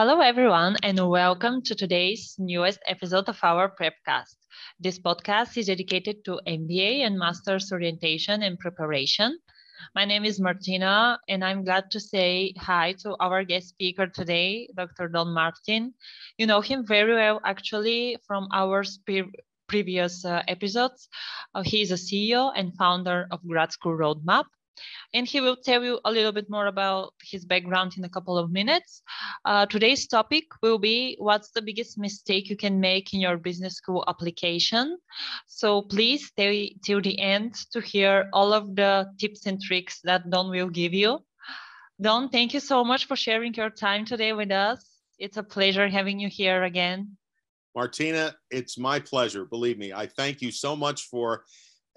Hello, everyone, and welcome to today's newest episode of our Prepcast. This podcast is dedicated to MBA and Master's orientation and preparation. My name is Martina, and I'm glad to say hi to our guest speaker today, Dr. Don Martin. You know him very well, actually, from our previous uh, episodes. Uh, he is a CEO and founder of Grad School Roadmap, and he will tell you a little bit more about his background in a couple of minutes. Uh, today's topic will be what's the biggest mistake you can make in your business school application. So please stay till the end to hear all of the tips and tricks that Don will give you. Don, thank you so much for sharing your time today with us. It's a pleasure having you here again. Martina, it's my pleasure. Believe me, I thank you so much for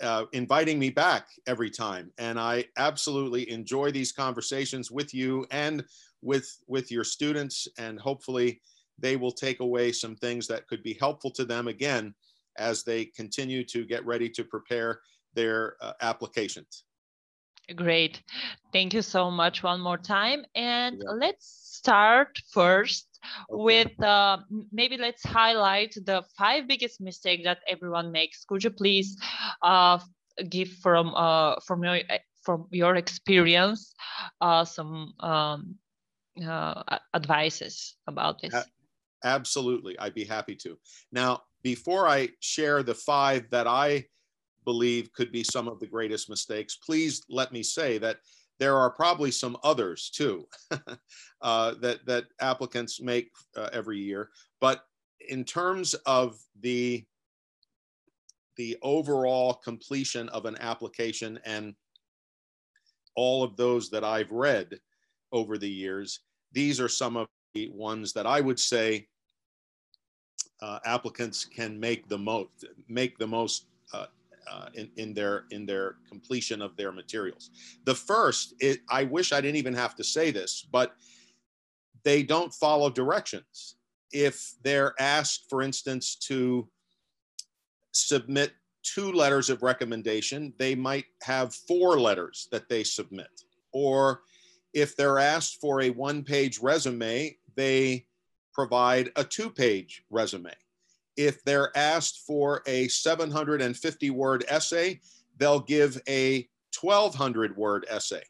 uh, inviting me back every time. And I absolutely enjoy these conversations with you and with, with your students. And hopefully they will take away some things that could be helpful to them again as they continue to get ready to prepare their uh, applications. Great. Thank you so much one more time. And yeah. let's start first okay. with uh, maybe let's highlight the five biggest mistakes that everyone makes. Could you please uh, give from uh, from your from your experience uh, some um, uh, advices about this? Absolutely, I'd be happy to. Now, before I share the five that I believe could be some of the greatest mistakes, please let me say that there are probably some others too uh, that that applicants make uh, every year. But in terms of the the overall completion of an application and all of those that I've read over the years, these are some of the ones that I would say uh, applicants can make the most make the most uh, in, in their in their completion of their materials. The first, it, I wish I didn't even have to say this, but they don't follow directions. If they're asked, for instance, to submit two letters of recommendation, they might have four letters that they submit. Or if they're asked for a one page resume, they provide a two page resume if they're asked for a 750 word essay, they'll give a 1200 word essay.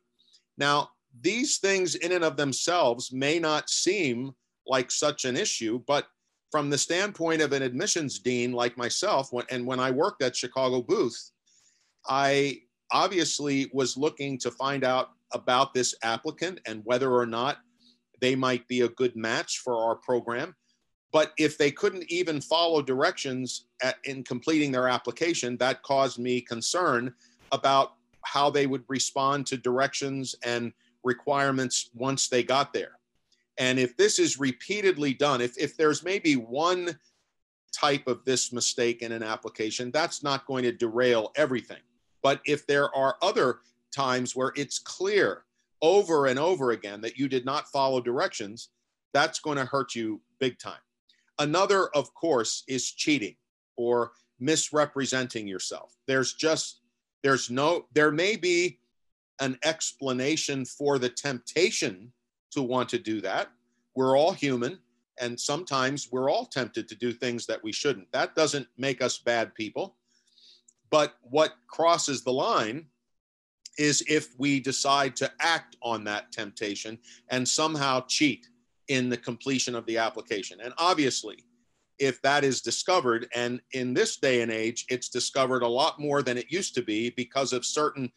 Now, these things in and of themselves may not seem like such an issue, but from the standpoint of an admissions dean like myself, when, and when I worked at Chicago Booth, I obviously was looking to find out about this applicant and whether or not they might be a good match for our program. But if they couldn't even follow directions at, in completing their application, that caused me concern about how they would respond to directions and requirements once they got there. And if this is repeatedly done, if, if there's maybe one type of this mistake in an application, that's not going to derail everything. But if there are other times where it's clear over and over again that you did not follow directions, that's going to hurt you big time. Another, of course, is cheating or misrepresenting yourself. There's just, there's no, there may be an explanation for the temptation to want to do that. We're all human, and sometimes we're all tempted to do things that we shouldn't. That doesn't make us bad people. But what crosses the line is if we decide to act on that temptation and somehow cheat in the completion of the application. And obviously, if that is discovered, and in this day and age, it's discovered a lot more than it used to be because of certain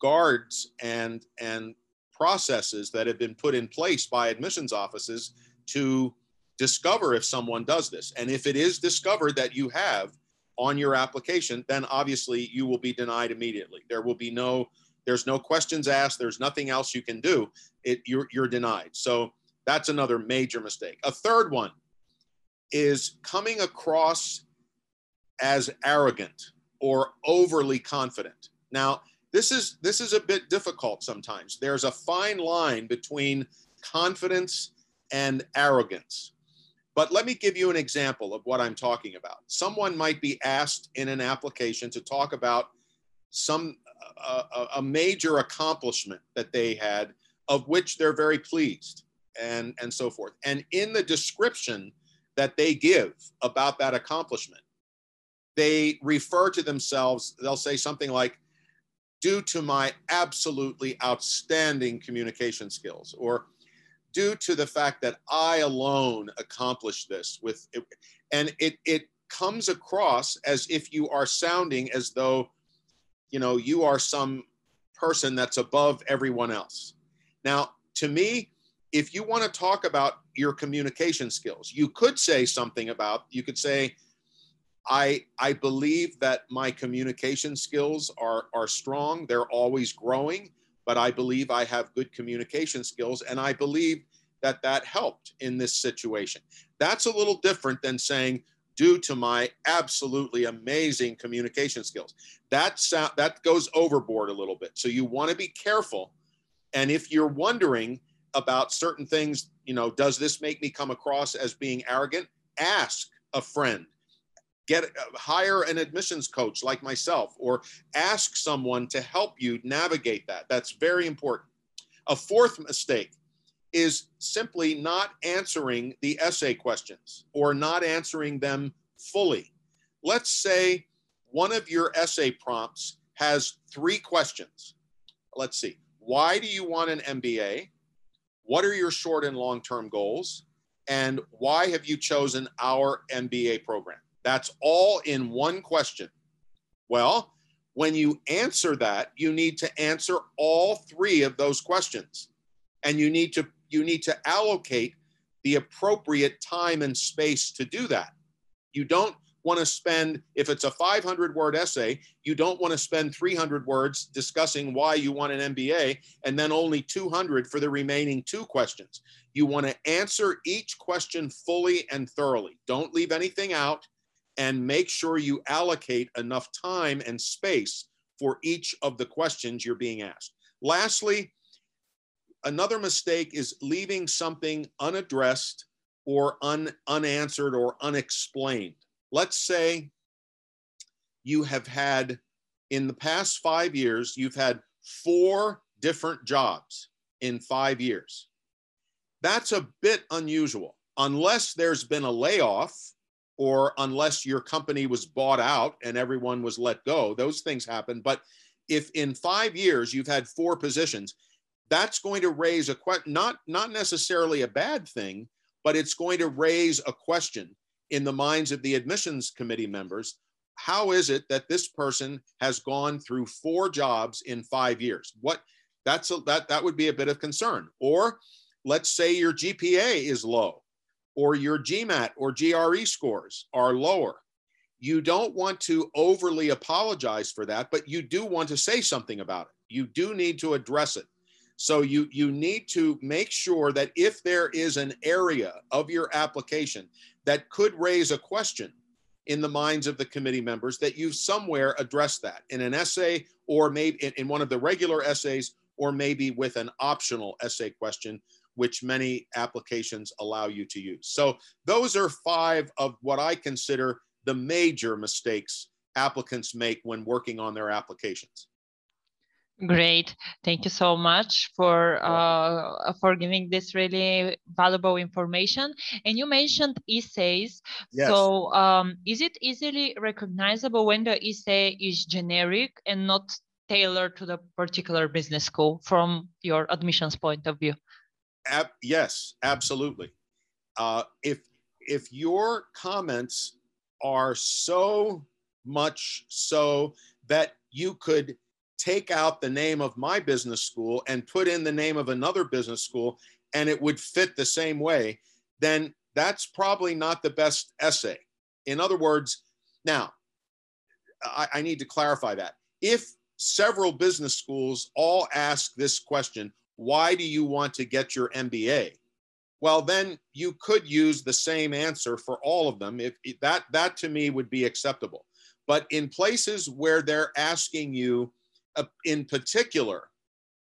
guards and and processes that have been put in place by admissions offices to discover if someone does this. And if it is discovered that you have on your application, then obviously you will be denied immediately. There will be no, there's no questions asked. There's nothing else you can do. It, you're, you're denied. So that's another major mistake. A third one is coming across as arrogant or overly confident. Now, this is this is a bit difficult sometimes. There's a fine line between confidence and arrogance. But let me give you an example of what I'm talking about. Someone might be asked in an application to talk about some a, major accomplishment that they had of which they're very pleased and, and so forth. And in the description that they give about that accomplishment, they refer to themselves, they'll say something like, due to my absolutely outstanding communication skills, or due to the fact that I alone accomplished this with, and it, it comes across as if you are sounding as though, you know, you are some person that's above everyone else. Now, to me, if you want to talk about your communication skills, you could say something about, you could say, I, I believe that my communication skills are, are strong. They're always growing, but I believe I have good communication skills. And I believe that that helped in this situation. That's a little different than saying, due to my absolutely amazing communication skills. That, sound, that goes overboard a little bit. So you want to be careful. And if you're wondering about certain things, you know, does this make me come across as being arrogant? Ask a friend. Get uh, hire an admissions coach like myself or ask someone to help you navigate that. That's very important. A fourth mistake is simply not answering the essay questions or not answering them fully. Let's say one of your essay prompts has three questions. Let's see. Why do you want an mba what are your short and long term goals and why have you chosen our mba program that's all in one question. Well, when you answer that, you need to answer all three of those questions. And you need to you need to allocate the appropriate time and space to do that. You don't want to spend if it's a 500 word essay, you don't want to spend 300 words discussing why you want an MBA and then only 200 for the remaining two questions. You want to answer each question fully and thoroughly. Don't leave anything out and make sure you allocate enough time and space for each of the questions you're being asked. Lastly, another mistake is leaving something unaddressed or un, unanswered or unexplained. Let's say you have had, in the past five years, you've had four different jobs in five years. That's a bit unusual. Unless there's been a layoff or unless your company was bought out and everyone was let go. Those things happen. But if in five years you've had four positions, that's going to raise a question, not, not necessarily a bad thing, but it's going to raise a question in the minds of the admissions committee members. How is it that this person has gone through four jobs in five years? What that's a, that that would be a bit of concern. Or let's say your GPA is low or your GMAT or GRE scores are lower. You don't want to overly apologize for that, but you do want to say something about it. You do need to address it. So you, you need to make sure that if there is an area of your application that could raise a question in the minds of the committee members, that you've somewhere addressed that in an essay or maybe in, in one of the regular essays or maybe with an optional essay question which many applications allow you to use. So those are five of what I consider the major mistakes applicants make when working on their applications. Great, thank you so much for uh, for giving this really valuable information. And you mentioned essays. Yes. So um, is it easily recognizable when the essay is generic and not tailored to the particular business school from your admissions point of view? Ab- yes, absolutely. Uh, if if your comments are so much so that you could take out the name of my business school and put in the name of another business school and it would fit the same way, then that's probably not the best essay. In other words, now I, I need to clarify that. If several business schools all ask this question, why do you want to get your MBA? Well, then you could use the same answer for all of them. If that that to me would be acceptable. But in places where they're asking you, uh, in particular,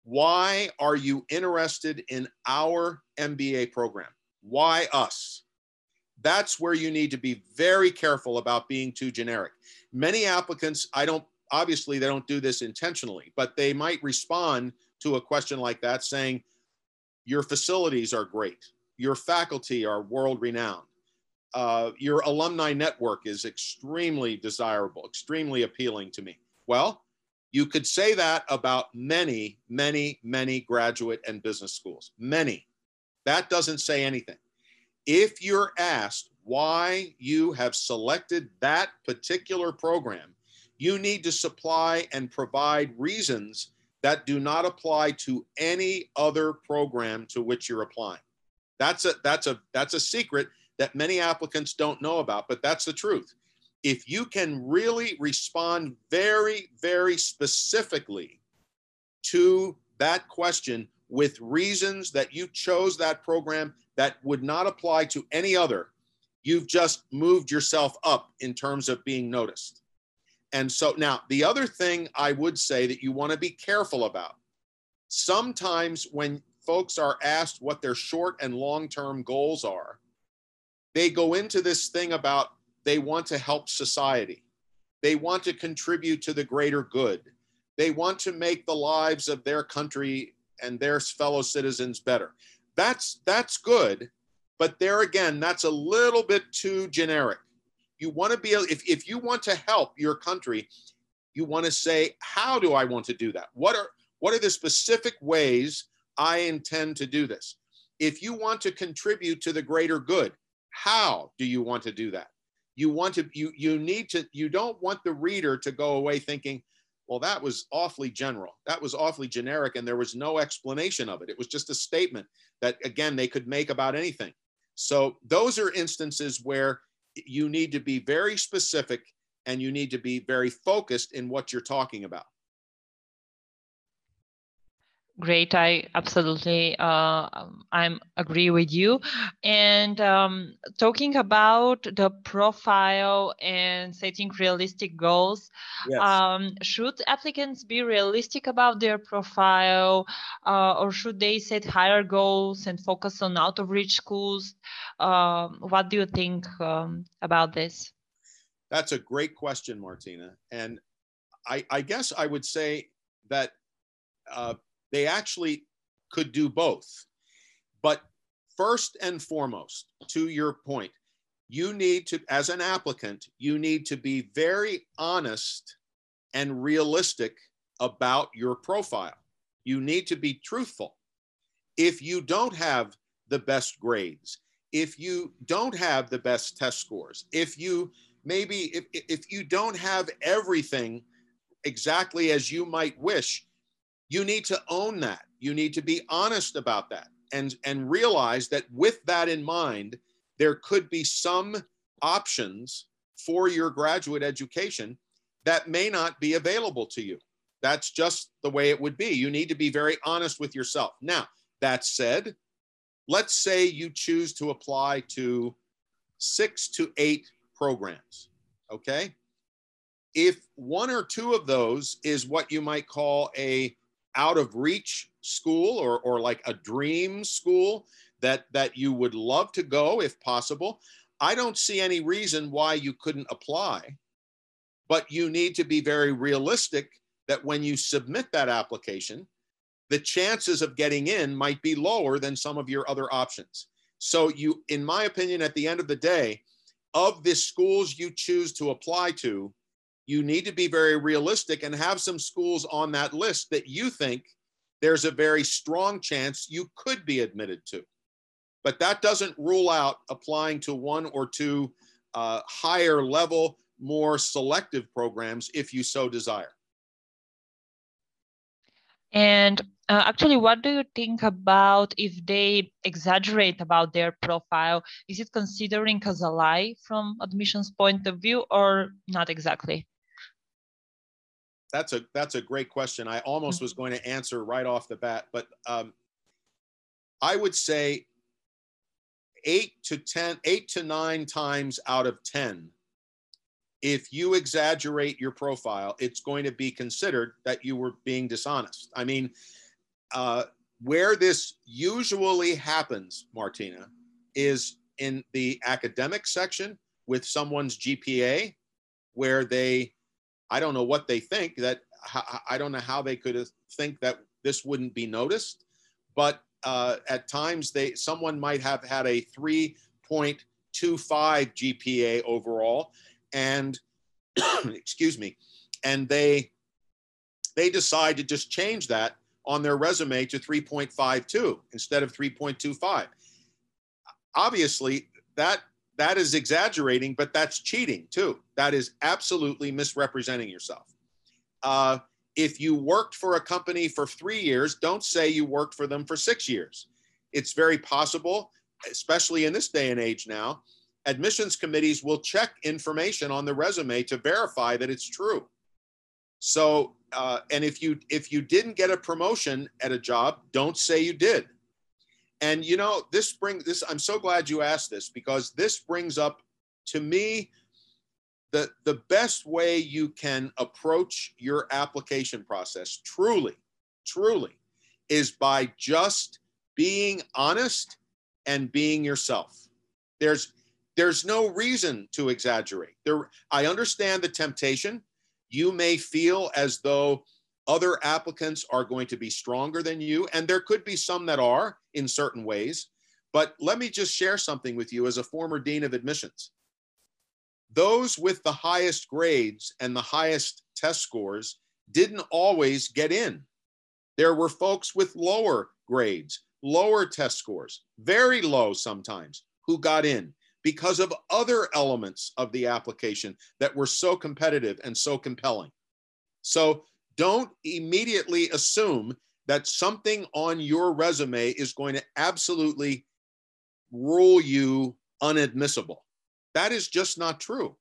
why are you interested in our MBA program? Why us? That's where you need to be very careful about being too generic. Many applicants, I don't obviously they don't do this intentionally, but they might respond to a question like that saying, your facilities are great, your faculty are world renowned, uh, your alumni network is extremely desirable, extremely appealing to me. Well, you could say that about many, many, many graduate and business schools. Many. That doesn't say anything. If you're asked why you have selected that particular program, you need to supply and provide reasons that do not apply to any other program to which you're applying. That's a that's a that's a secret that many applicants don't know about, but that's the truth. If you can really respond very very specifically to that question with reasons that you chose that program that would not apply to any other, you've just moved yourself up in terms of being noticed. And so now the other thing I would say that you want to be careful about sometimes when folks are asked what their short and long term goals are, they go into this thing about they want to help society, they want to contribute to the greater good, they want to make the lives of their country and their fellow citizens better. That's that's good, but there again, that's a little bit too generic you want to be if, if you want to help your country, you want to say, how do I want to do that? What are what are the specific ways I intend to do this? If you want to contribute to the greater good, how do you want to do that? You want to you you need to you don't want the reader to go away thinking, well, that was awfully general. That was awfully generic, and there was no explanation of it. It was just a statement that again they could make about anything. So those are instances where you need to be very specific and you need to be very focused in what you're talking about. Great, I absolutely uh, I'm agree with you. And um, talking about the profile and setting realistic goals, yes. um, should applicants be realistic about their profile, uh, or should they set higher goals and focus on out of reach schools? Um, what do you think um, about this? That's a great question, Martina. And I, I guess I would say that. They actually could do both. But first and foremost, to your point, you need to, as an applicant, you need to be very honest and realistic about your profile. You need to be truthful. If you don't have the best grades, if you don't have the best test scores, if you maybe if, if you don't have everything exactly as you might wish, you need to own that. You need to be honest about that and, and realize that with that in mind, there could be some options for your graduate education that may not be available to you. That's just the way it would be. You need to be very honest with yourself. Now, that said, let's say you choose to apply to six to eight programs, okay? If one or two of those is what you might call a out of reach school or, or like a dream school that, that you would love to go if possible, I don't see any reason why you couldn't apply. But you need to be very realistic that when you submit that application, the chances of getting in might be lower than some of your other options. So, you, in my opinion, at the end of the day, of the schools you choose to apply to, you need to be very realistic and have some schools on that list that you think there's a very strong chance you could be admitted to. But that doesn't rule out applying to one or two uh, higher level, more selective programs if you so desire. And uh, actually, what do you think about if they exaggerate about their profile? Is it considering as a lie from admissions point of view or not exactly? That's a that's a great question. I almost was going to answer right off the bat, but um, I would say eight to ten, eight to nine times out of ten, if you exaggerate your profile, it's going to be considered that you were being dishonest. I mean, uh, where this usually happens, Martina, is in the academic section with someone's GPA, where they I don't know what they think that I don't know how they could think that this wouldn't be noticed. But uh, at times they someone might have had a 3.25 GPA overall, and excuse me, and they they decide to just change that on their resume to 3.52 instead of 3.25. Obviously, that that is exaggerating, but that's cheating too. That is absolutely misrepresenting yourself. Uh, if you worked for a company for three years, don't say you worked for them for six years. It's very possible, especially in this day and age now, admissions committees will check information on the resume to verify that it's true. So, uh, and if you if you didn't get a promotion at a job, don't say you did. And you know, this brings this. I'm so glad you asked this because this brings up to me the the best way you can approach your application process. Truly, truly, is by just being honest and being yourself. There's there's no reason to exaggerate. There, I understand the temptation. You may feel as though other applicants are going to be stronger than you, and there could be some that are in certain ways. But let me just share something with you as a former dean of admissions. Those with the highest grades and the highest test scores didn't always get in. There were folks with lower grades, lower test scores, very low sometimes, who got in because of other elements of the application that were so competitive and so compelling. So don't immediately assume that something on your resume is going to absolutely rule you unadmissible. That is just not true.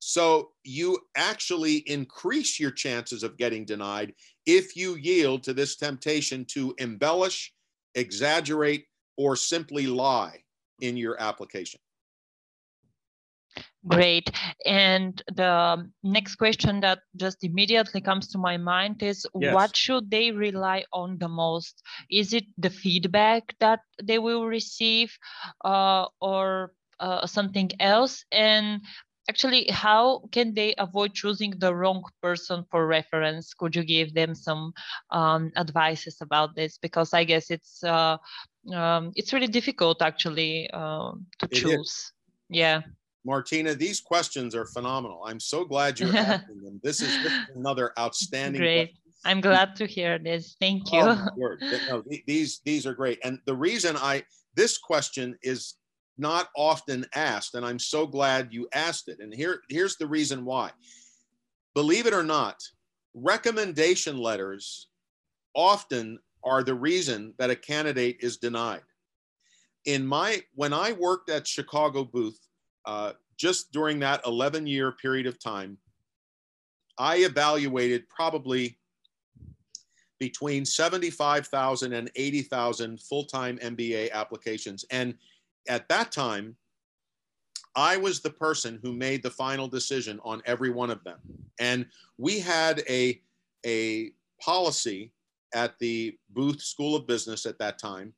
So you actually increase your chances of getting denied if you yield to this temptation to embellish, exaggerate, or simply lie in your application. Great. And the next question that just immediately comes to my mind is yes. what should they rely on the most? Is it the feedback that they will receive uh, or uh, something else? And actually, how can they avoid choosing the wrong person for reference? Could you give them some um, advices about this? Because I guess it's uh, um, it's really difficult actually uh, to it choose. Is. Yeah. Martina, these questions are phenomenal. I'm so glad you're asking them. This is another outstanding. Great. Question. I'm glad to hear this. Thank oh, you. Oh, no, these these are great. And the reason I this question is not often asked, and I'm so glad you asked it. And here here's the reason why. Believe it or not, recommendation letters often are the reason that a candidate is denied. In my when I worked at Chicago Booth uh, just during that 11 year period of time, I evaluated probably between 75,000 and 80,000 full time MBA applications. And at that time, I was the person who made the final decision on every one of them. And we had a, a policy at the Booth School of Business at that time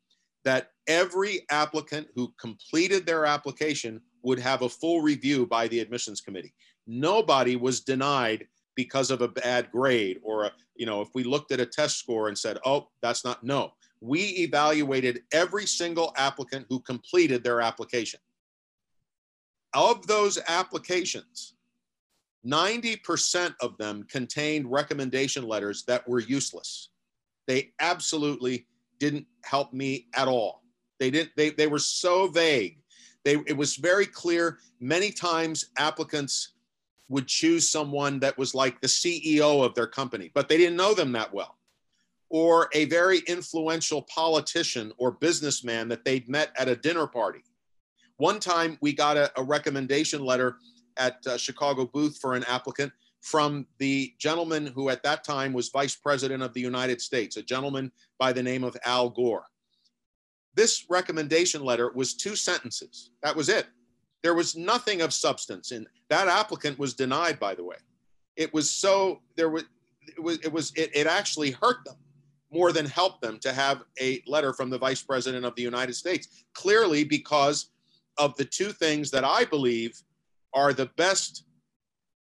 that every applicant who completed their application would have a full review by the admissions committee. Nobody was denied because of a bad grade or a, you know if we looked at a test score and said oh that's not no. We evaluated every single applicant who completed their application. Of those applications 90% of them contained recommendation letters that were useless. They absolutely didn't help me at all. They didn't they, they were so vague they, it was very clear. Many times applicants would choose someone that was like the CEO of their company, but they didn't know them that well. Or a very influential politician or businessman that they'd met at a dinner party. One time we got a, a recommendation letter at uh, Chicago Booth for an applicant from the gentleman who at that time was vice president of the United States, a gentleman by the name of Al Gore. This recommendation letter was two sentences. That was it. There was nothing of substance. And that applicant was denied, by the way. It was so, there was, it was, it, was, it, it actually hurt them more than helped them to have a letter from the vice president of the United States. Clearly, because of the two things that I believe are the best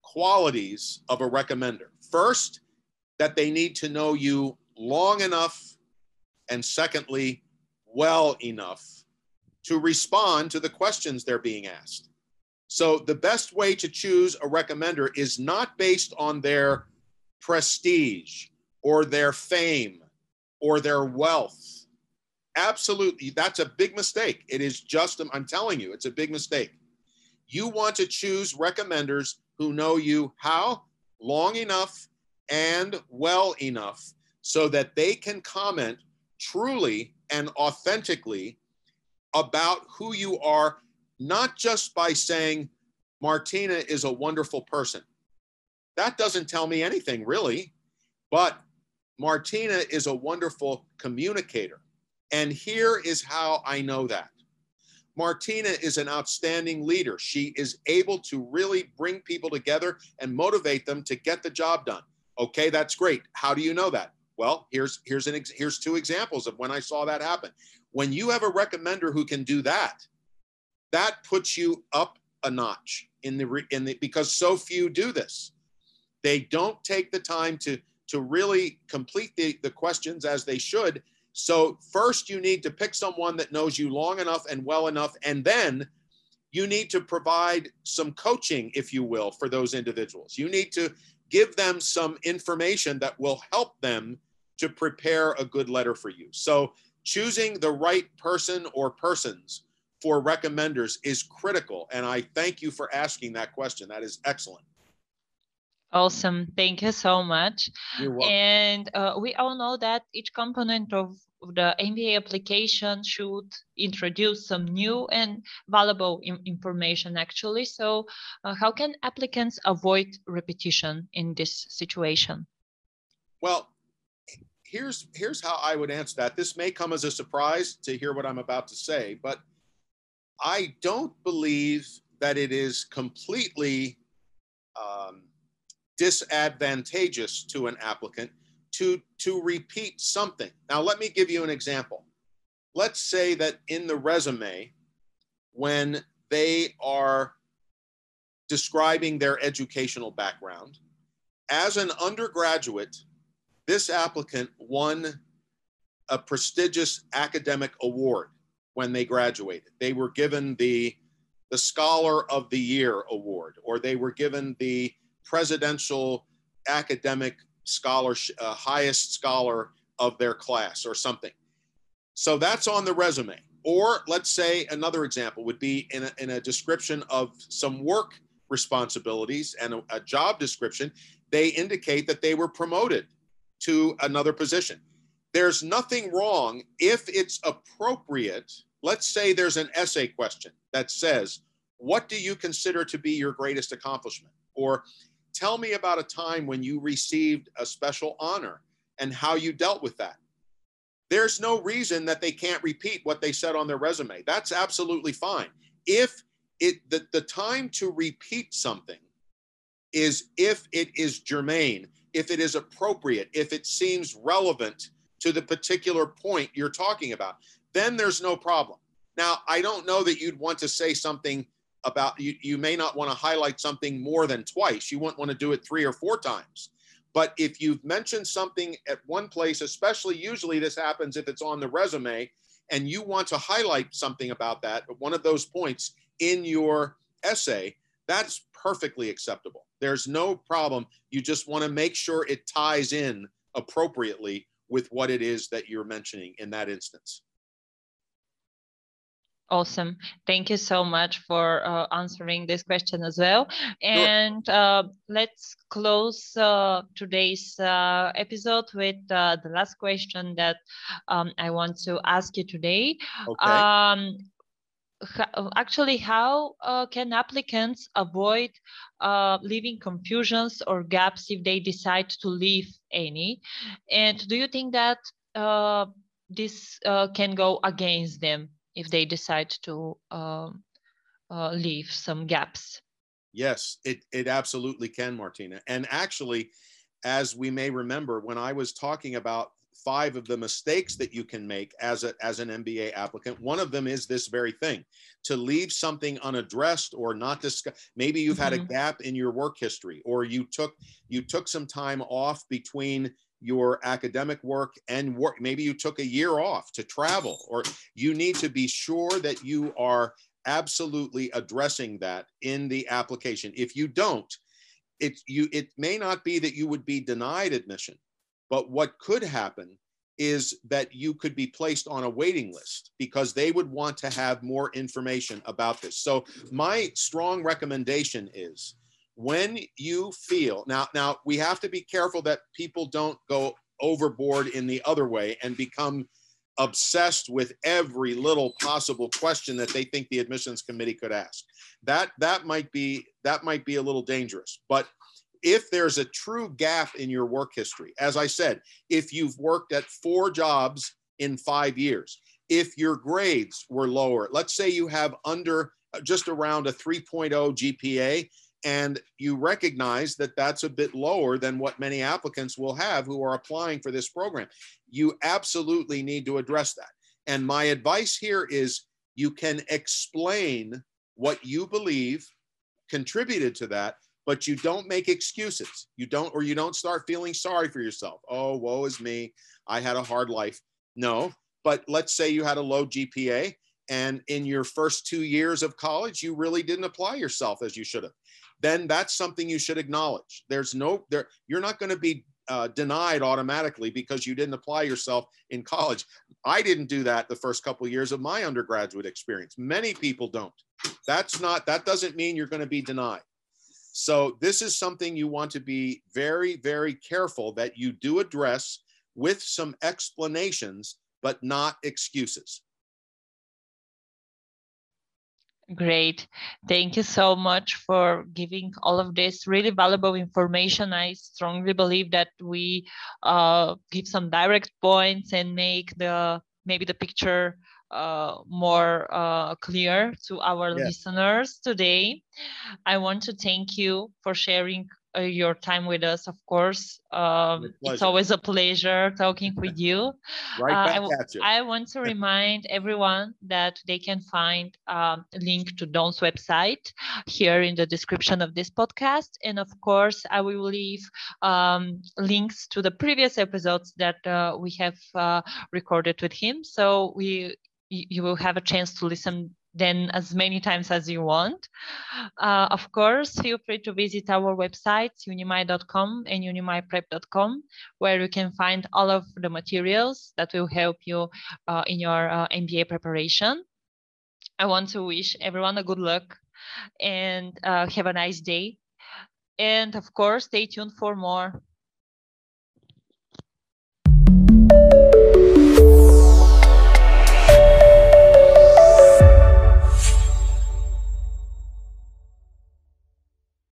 qualities of a recommender. First, that they need to know you long enough, and secondly, well enough to respond to the questions they're being asked. So the best way to choose a recommender is not based on their prestige or their fame or their wealth. Absolutely, that's a big mistake. It is just, I'm telling you, it's a big mistake. You want to choose recommenders who know you how? Long enough and well enough so that they can comment truly and authentically about who you are, not just by saying, Martina is a wonderful person. That doesn't tell me anything really, but Martina is a wonderful communicator. And here is how I know that. Martina is an outstanding leader. She is able to really bring people together and motivate them to get the job done. Okay, that's great. How do you know that? Well, here's here's an here's two examples of when I saw that happen. When you have a recommender who can do that, that puts you up a notch in the in the because so few do this. They don't take the time to to really complete the, the questions as they should. So first you need to pick someone that knows you long enough and well enough, and then you need to provide some coaching, if you will, for those individuals. You need to give them some information that will help them to prepare a good letter for you. So choosing the right person or persons for recommenders is critical. And I thank you for asking that question. That is excellent. Awesome. Thank you so much. And uh, we all know that each component of the MBA application should introduce some new and valuable information actually. So uh, how can applicants avoid repetition in this situation? Well, here's here's how I would answer that. This may come as a surprise to hear what I'm about to say, but I don't believe that it is completely um, disadvantageous to an applicant to, to repeat something. Now, let me give you an example. Let's say that in the resume, when they are describing their educational background, as an undergraduate, this applicant won a prestigious academic award when they graduated. They were given the, the Scholar of the Year award, or they were given the Presidential Academic Scholarship, uh, highest scholar of their class, or something. So that's on the resume. Or let's say another example would be in a, in a description of some work responsibilities and a, a job description, they indicate that they were promoted to another position. There's nothing wrong if it's appropriate. Let's say there's an essay question that says, What do you consider to be your greatest accomplishment? Or tell me about a time when you received a special honor and how you dealt with that. There's no reason that they can't repeat what they said on their resume. That's absolutely fine. If it the, the time to repeat something is if it is germane if it is appropriate, if it seems relevant to the particular point you're talking about, then there's no problem. Now, I don't know that you'd want to say something about you, you may not want to highlight something more than twice. You wouldn't want to do it three or four times. But if you've mentioned something at one place, especially usually this happens if it's on the resume, and you want to highlight something about that, one of those points in your essay, that's perfectly acceptable. There's no problem. You just want to make sure it ties in appropriately with what it is that you're mentioning in that instance. Awesome. Thank you so much for uh, answering this question as well. And sure. uh, let's close uh, today's uh, episode with uh, the last question that um, I want to ask you today. Okay. Um, actually how uh, can applicants avoid uh, leaving confusions or gaps if they decide to leave any? And do you think that uh, this uh, can go against them if they decide to um, uh, leave some gaps? Yes it, it absolutely can martina. And actually as we may remember when i was talking about five of the mistakes that you can make as, a, as an MBA applicant. One of them is this very thing to leave something unaddressed or not discuss. Maybe you've mm-hmm. had a mm-hmm. gap in your work history or you took, you took some time off between your academic work and work. Maybe you took a year off to travel, or you need to be sure that you are absolutely addressing that in the application. If you don't, it you it may not be that you would be denied admission, but what could happen is that you could be placed on a waiting list because they would want to have more information about this. So my strong recommendation is when you feel now now we have to be careful that people don't go overboard in the other way and become obsessed with every little possible question that they think the admissions committee could ask that that might be that might be a little dangerous but if there's a true gap in your work history as i said if you've worked at four jobs in 5 years if your grades were lower let's say you have under uh, just around a 3.0 gpa and you recognize that that's a bit lower than what many applicants will have who are applying for this program. You absolutely need to address that. And my advice here is you can explain what you believe contributed to that, but you don't make excuses. You don't, or you don't start feeling sorry for yourself. Oh, woe is me. I had a hard life. No, but let's say you had a low GPA and in your first two years of college, you really didn't apply yourself as you should have then that's something you should acknowledge. There's no there you're not going to be uh, denied automatically because you didn't apply yourself in college. I didn't do that the first couple of years of my undergraduate experience. Many people don't. That's not that doesn't mean you're going to be denied. So this is something you want to be very very careful that you do address with some explanations but not excuses. Great. Thank you so much for giving all of this really valuable information. I strongly believe that we uh, give some direct points and make the maybe the picture uh, more uh, clear to our yes. listeners today. I want to thank you for sharing uh, your time with us, of course. Um, it's always a pleasure talking with you. right back uh, at you. I want to remind everyone that they can find um, a link to Don's website here in the description of this podcast. And of course, I will leave um, links to the previous episodes that uh, we have uh, recorded with him. So we you will have a chance to listen then as many times as you want. Uh, of course, feel free to visit our websites, unimi.com and unimiprep.com, where you can find all of the materials that will help you uh, in your uh, MBA preparation. I want to wish everyone a good luck and uh, have a nice day. And of course, stay tuned for more